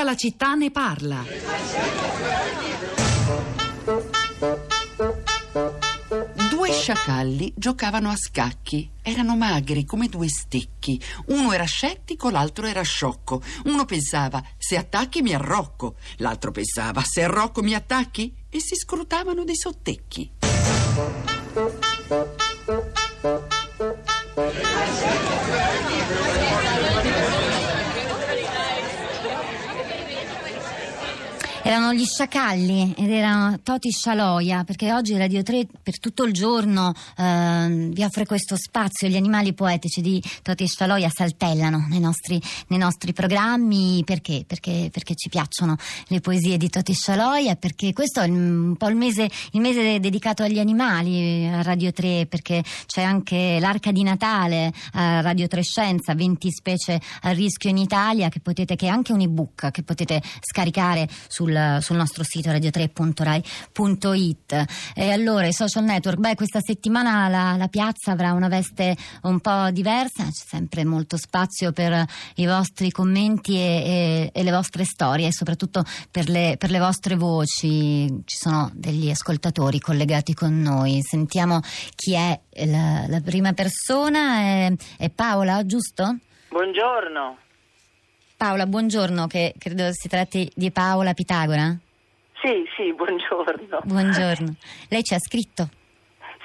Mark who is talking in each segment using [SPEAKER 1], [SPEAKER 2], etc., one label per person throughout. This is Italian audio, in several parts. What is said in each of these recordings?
[SPEAKER 1] Tutta la città ne parla. Due sciacalli giocavano a scacchi. Erano magri come due stecchi. Uno era scettico, l'altro era sciocco. Uno pensava, se attacchi mi arrocco. L'altro pensava, se arrocco mi attacchi. E si scrutavano dei sottecchi.
[SPEAKER 2] Gli sciacalli ed erano Toti Scialoia, perché oggi Radio 3 per tutto il giorno eh, vi offre questo spazio. Gli animali poetici di Toti Scialoia saltellano nei nostri, nei nostri programmi perché? Perché, perché? ci piacciono le poesie di Toti Scialoia, perché questo è un po' il mese, il mese dedicato agli animali a Radio 3, perché c'è anche l'Arca di Natale a Radio 3 Scienza, 20 specie a rischio in Italia, che, potete, che è anche un ebook che potete scaricare sul sul, nostro sito radio3.rai.it. E allora i social network, beh, questa settimana la, la piazza avrà una veste un po' diversa, c'è sempre molto spazio per i vostri commenti e, e, e le vostre storie e soprattutto per le, per le vostre voci. Ci sono degli ascoltatori collegati con noi. Sentiamo chi è la, la prima persona. È, è Paola, giusto?
[SPEAKER 3] Buongiorno.
[SPEAKER 2] Paola, buongiorno, che credo si tratti di Paola Pitagora.
[SPEAKER 3] Sì, sì, buongiorno.
[SPEAKER 2] Buongiorno. Lei ci ha scritto?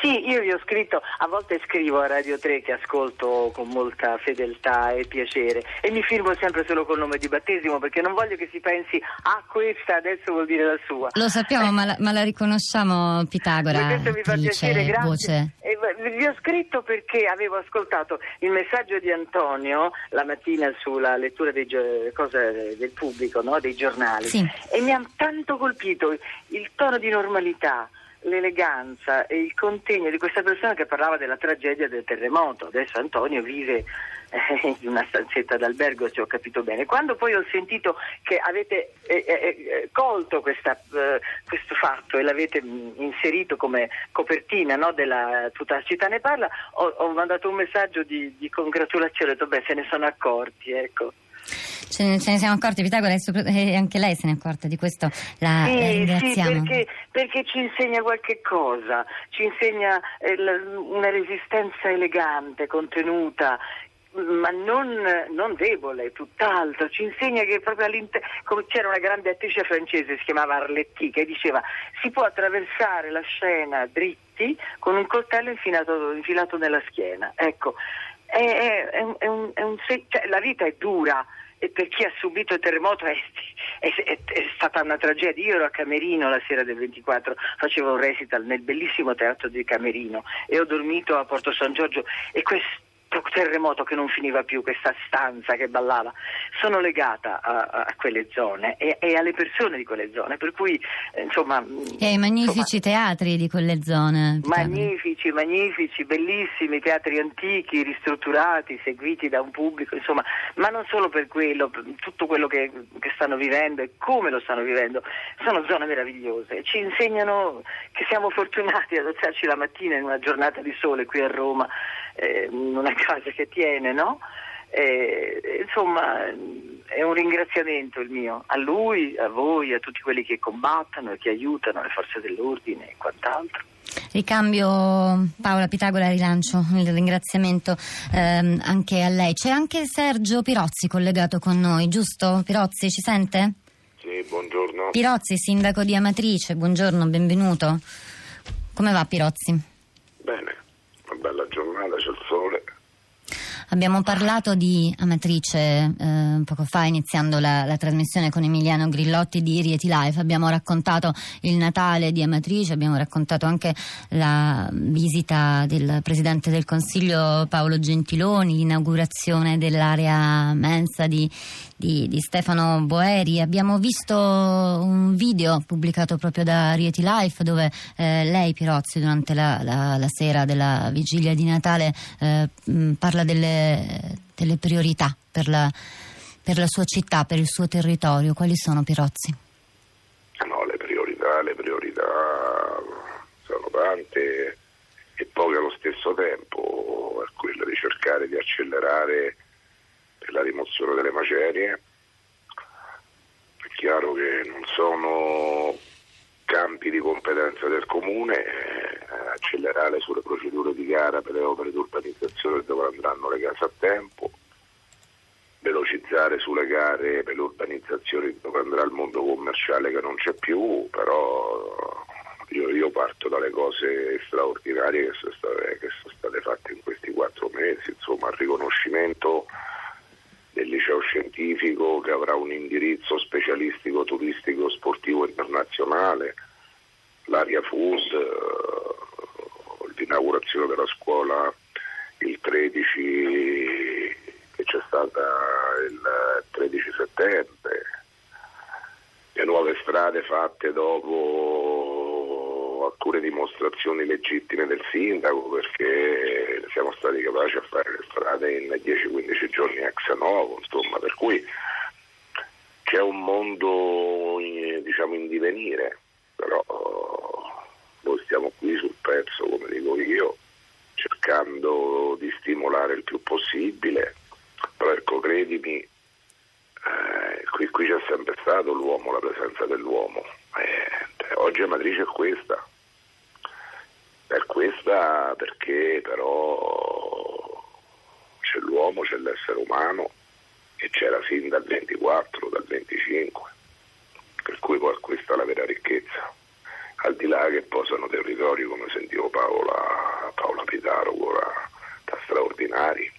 [SPEAKER 3] Sì, io vi ho scritto, a volte scrivo a Radio 3 che ascolto con molta fedeltà e piacere e mi firmo sempre solo col nome di battesimo perché non voglio che si pensi ah questa adesso vuol dire la sua.
[SPEAKER 2] Lo sappiamo ma, la, ma, la, riconosciamo Pitagora.
[SPEAKER 3] questo mi fa piacere, grazie. Voce. E, vi ho scritto perché avevo ascoltato il messaggio di Antonio la mattina sulla lettura dei, cose, del pubblico, no? dei giornali
[SPEAKER 2] sì.
[SPEAKER 3] e mi ha tanto colpito il tono di normalità l'eleganza e il contegno di questa persona che parlava della tragedia del terremoto. Adesso Antonio vive eh, in una stanzetta d'albergo, se ho capito bene. Quando poi ho sentito che avete eh, eh, eh colto questa, eh, questo fatto e l'avete mh, inserito come copertina no, della Tutta la città ne parla, ho, ho mandato un messaggio di, di congratulazione, ho detto beh se ne sono accorti, ecco.
[SPEAKER 2] Ce ne, ce ne, siamo accorti, Pitagora, e anche lei se ne è accorta di questo, la,
[SPEAKER 3] sì,
[SPEAKER 2] la ringraziamo.
[SPEAKER 3] Sì, perché, perché, ci insegna qualche cosa, ci insegna eh, una resistenza elegante, contenuta, ma non, non, debole, tutt'altro, ci insegna che proprio all'interno, c'era una grande attrice francese, si chiamava Arletty, che diceva si può attraversare la scena dritti con un coltello infilato, infilato nella schiena. Ecco, è, è, è un, un, cioè, la vita è dura e per chi ha subito il terremoto è, è, stata una tragedia. Io ero a Camerino la sera del 24, facevo un recital nel bellissimo teatro di Camerino e ho dormito a Porto San Giorgio e questo terremoto che non finiva più, questa stanza che ballava, sono legata a, a quelle zone e, e, alle persone di quelle zone, per cui eh, insomma...
[SPEAKER 2] E ai magnifici insomma, teatri di quelle zone.
[SPEAKER 3] Magnifici, magnifici, bellissimi teatri antichi, ristrutturati, seguiti da un pubblico, insomma, ma non solo per quello, tutto quello che, che stanno vivendo e come lo stanno vivendo, sono zone meravigliose, ci insegnano che siamo fortunati ad alzarci la mattina in una giornata di sole qui a Roma eh, una casa che tiene, no? Eh, insomma, è un ringraziamento il mio a lui, a voi, a tutti quelli che combattono e che aiutano le forze dell'ordine e quant'altro.
[SPEAKER 2] Ricambio Paola Pitagora, rilancio il ringraziamento ehm, anche a lei. C'è anche Sergio Pirozzi collegato con noi, giusto? Pirozzi, ci sente?
[SPEAKER 4] Sì, buongiorno.
[SPEAKER 2] Pirozzi, sindaco di Amatrice, buongiorno, benvenuto. Come va Pirozzi?
[SPEAKER 4] Bene, una bella giornata, c'è il sole.
[SPEAKER 2] Abbiamo parlato di Amatrice eh, poco fa, iniziando la, la, trasmissione con Emiliano Grillotti di Rieti Life. Abbiamo raccontato il Natale di Amatrice, abbiamo raccontato anche la visita del Presidente del Consiglio Paolo Gentiloni, l'inaugurazione dell'area mensa di, di, di Stefano Boeri. Abbiamo visto un video pubblicato proprio da Rieti Life dove eh, lei, Pirozzi, durante la, la, la, sera della vigilia di Natale eh, parla delle delle, priorità per la, per la, sua città, per il suo territorio. Quali sono Pirozzi?
[SPEAKER 4] No, le priorità, le priorità sono tante e poche allo stesso tempo, è quella di cercare di accelerare la rimozione delle macerie, non sono campi di competenza del Comune, eh, accelerare sulle procedure di gara per le opere di urbanizzazione dove andranno le case a tempo, velocizzare sulle gare per le urbanizzazioni dove andrà il mondo commerciale che non c'è più, però io, io parto dalle cose straordinarie che sono, state, che sono state fatte in questi quattro mesi, insomma il riconoscimento del liceo scientifico che avrà un indirizzo specialistico turistico sportivo internazionale, l'aria food, eh, l'inaugurazione della scuola il 13 che c'è stata il 13 settembre, le nuove strade fatte dopo alcune dimostrazioni legittime del sindaco perché siamo stati capaci a fare in 10-15 giorni ex novo, insomma, per cui c'è un mondo diciamo, in divenire, però noi stiamo qui sul pezzo, come dico io, cercando di stimolare il più possibile, però ecco, credimi, eh, qui, qui, c'è sempre stato l'uomo, la presenza dell'uomo. Eh, oggi la matrice è questa, è questa perché però c'è l'uomo, c'è l'essere umano e c'era sin dal 24, dal 25, per cui poi questa è la vera ricchezza al di là che poi sono territori come sentivo Paola, Paola Pitaro, da straordinari.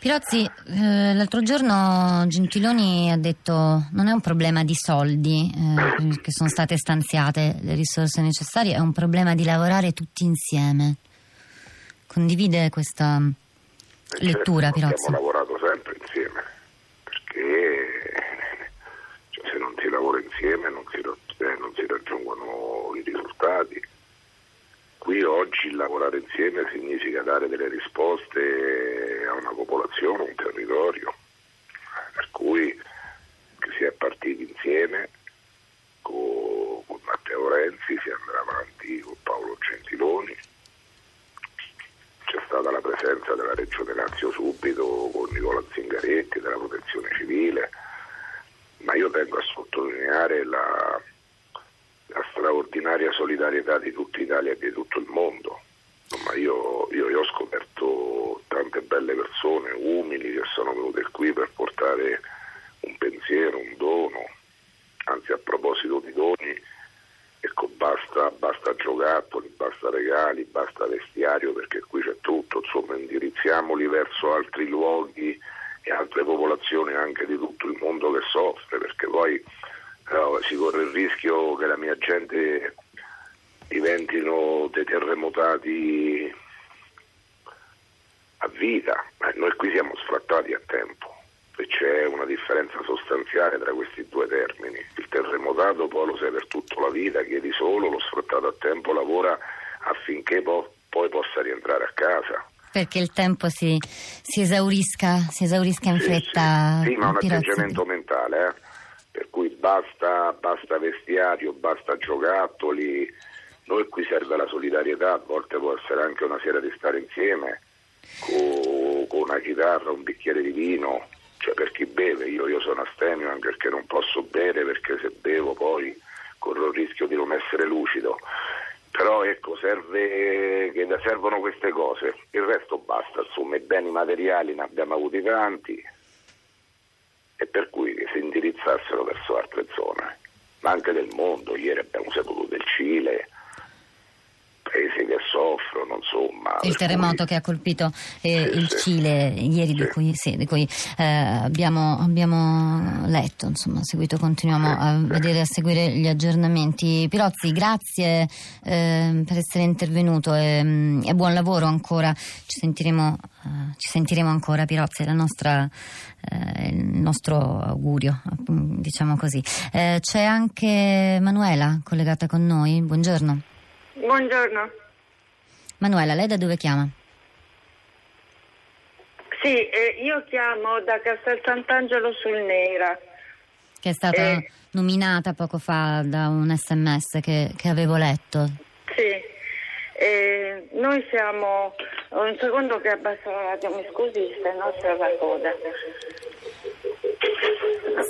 [SPEAKER 2] Pirozzi, eh, l'altro giorno Gentiloni ha detto non è un problema di soldi eh, che sono state stanziate le risorse necessarie, è un problema di lavorare tutti insieme. Condivide questa
[SPEAKER 4] eh
[SPEAKER 2] lettura,
[SPEAKER 4] certo,
[SPEAKER 2] Pirozzi?
[SPEAKER 4] Abbiamo lavorato sempre insieme, perché cioè, se non si lavora insieme non si, eh, non si raggiungono i risultati. Qui oggi lavorare insieme significa dare delle risposte a una popolazione, a un territorio, per cui si è partiti insieme con, con Matteo Renzi, si andrà avanti con Paolo Gentiloni, c'è stata la Lazio subito con Nicola Zingaretti della Protezione Civile, ma io tengo a sottolineare la, la straordinaria solidarietà di tutta Italia e di tutto il mondo. Insomma, io, io, io, ho scoperto tante belle persone umili che sono venute qui per portare un pensiero, un dono. Anzi, a proposito di doni, basta, giocattoli, basta regali, basta vestiario, perché qui c'è tutto. Insomma, indirizziamoli verso altri luoghi e altre popolazioni anche di tutto il mondo che soffre, perché poi no, si corre il rischio che la mia gente diventino dei terremotati a vita, eh, noi qui siamo sfrattati a tempo e c'è una differenza sostanziale tra questi due termini. Il terremotato poi lo sei per tutta la vita, chiedi solo, lo sfrattato a tempo lavora affinché po- poi possa rientrare a casa.
[SPEAKER 2] Perché il tempo si, si esaurisca, si esaurisca in
[SPEAKER 4] Sì,
[SPEAKER 2] fretta.
[SPEAKER 4] Sì, sì ma un atteggiamento mentale, eh? per cui basta, basta vestiario, basta giocattoli, noi qui serve la solidarietà, a volte può essere anche una sera di stare insieme con, con una chitarra, un bicchiere di vino, cioè per chi beve, io, io sono astemio anche perché non posso bere perché se bevo poi corro il rischio di non essere lucido. Però ecco, serve, servono queste cose, il resto basta, insomma i beni materiali ne abbiamo avuti tanti e per cui che si indirizzassero verso altre zone, ma anche del mondo, ieri abbiamo saputo del Cile, soffrono, insomma.
[SPEAKER 2] Il terremoto
[SPEAKER 4] cui-
[SPEAKER 2] che ha colpito eh,
[SPEAKER 4] Sì,
[SPEAKER 2] il
[SPEAKER 4] sì.
[SPEAKER 2] Cile ieri, di cui, sì, di cui, eh, abbiamo, abbiamo letto, insomma, seguito, continuiamo a vedere e a seguire gli aggiornamenti. Pirozzi, grazie eh, per essere intervenuto e, mm, e buon lavoro ancora. Ci sentiremo, eh, ci sentiremo ancora, Pirozzi, è la nostra, eh, il nostro augurio, diciamo così. Eh, c'è anche Manuela collegata con noi. Buongiorno.
[SPEAKER 5] Buongiorno.
[SPEAKER 2] Manuela, lei da dove chiama?
[SPEAKER 5] Sì, eh, io chiamo da Castel Sant'Angelo sul Neira.
[SPEAKER 2] che è stata
[SPEAKER 5] Eh.
[SPEAKER 2] nominata poco fa da un sms che, che avevo letto.
[SPEAKER 5] Sì. Eh, noi siamo un secondo che abbasso la radio, mi scusi, se no c'è la coda.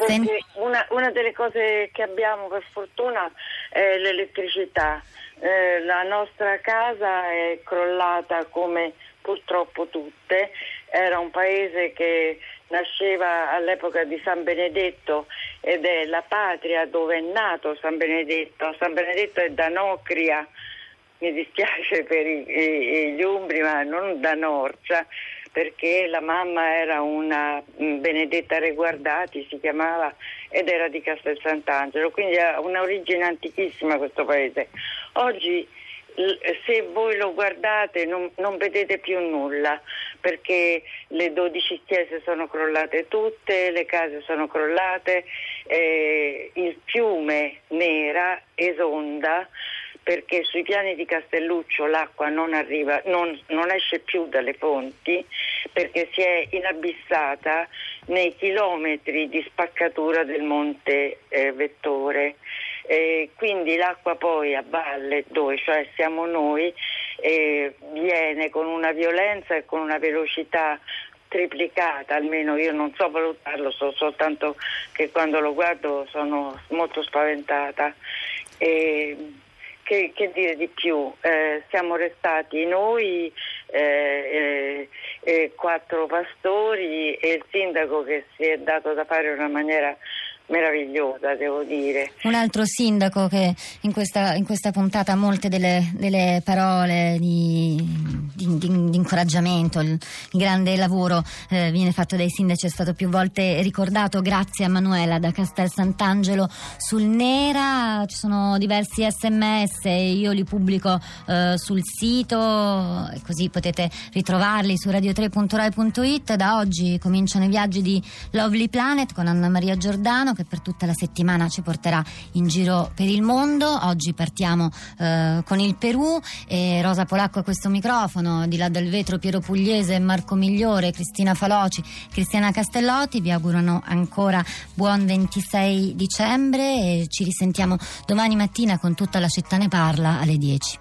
[SPEAKER 2] Sen-
[SPEAKER 5] una, una, delle cose che abbiamo per fortuna è l'elettricità. Eh, la nostra casa è crollata come purtroppo tutte. Era un paese che nasceva all'epoca di San Benedetto ed è la patria dove è nato San Benedetto. San Benedetto è da Nocria, mi dispiace per i, i, gli umbri, ma non da Norcia, perché la mamma era una Benedetta Reguardati, si chiamava, ed era di Castel Sant'Angelo, quindi ha un'origine antichissima questo paese. Oggi se voi lo guardate non, non, vedete più nulla perché le 12 chiese sono crollate tutte, le case sono crollate, eh, il fiume nera esonda perché sui piani di Castelluccio l'acqua non, arriva, non, non esce più dalle fonti perché si è inabissata nei chilometri di spaccatura del monte eh, Vettore. Eh, quindi l'acqua poi a valle, dove cioè siamo noi, eh, viene con una violenza e con una velocità triplicata, almeno io non so valutarlo, so soltanto che quando lo guardo sono molto spaventata. E, che, che, dire di più? Eh, siamo restati noi, eh, eh, quattro pastori e il sindaco che si è dato da fare in una maniera meravigliosa, devo dire.
[SPEAKER 2] Un altro sindaco che in questa, in questa puntata molte delle, delle parole di, di, di, incoraggiamento, il, il grande lavoro eh, viene fatto dai sindaci, è stato più volte ricordato, grazie a Manuela da Castel Sant'Angelo. Sul Nera, ci sono diversi sms, io li pubblico eh, sul sito così potete ritrovarli su radio3.rai.it, da oggi cominciano i viaggi di Lovely Planet con Anna Maria Giordano che per tutta la settimana ci porterà in giro per il mondo. Oggi partiamo eh, con il Perù e Rosa Polacco a questo microfono, di là del vetro Piero Pugliese, Marco Migliore, Cristina Faloci, Cristiana Castellotti. Vi augurano ancora buon 26 dicembre e ci risentiamo domani mattina con tutta la città ne parla alle 10.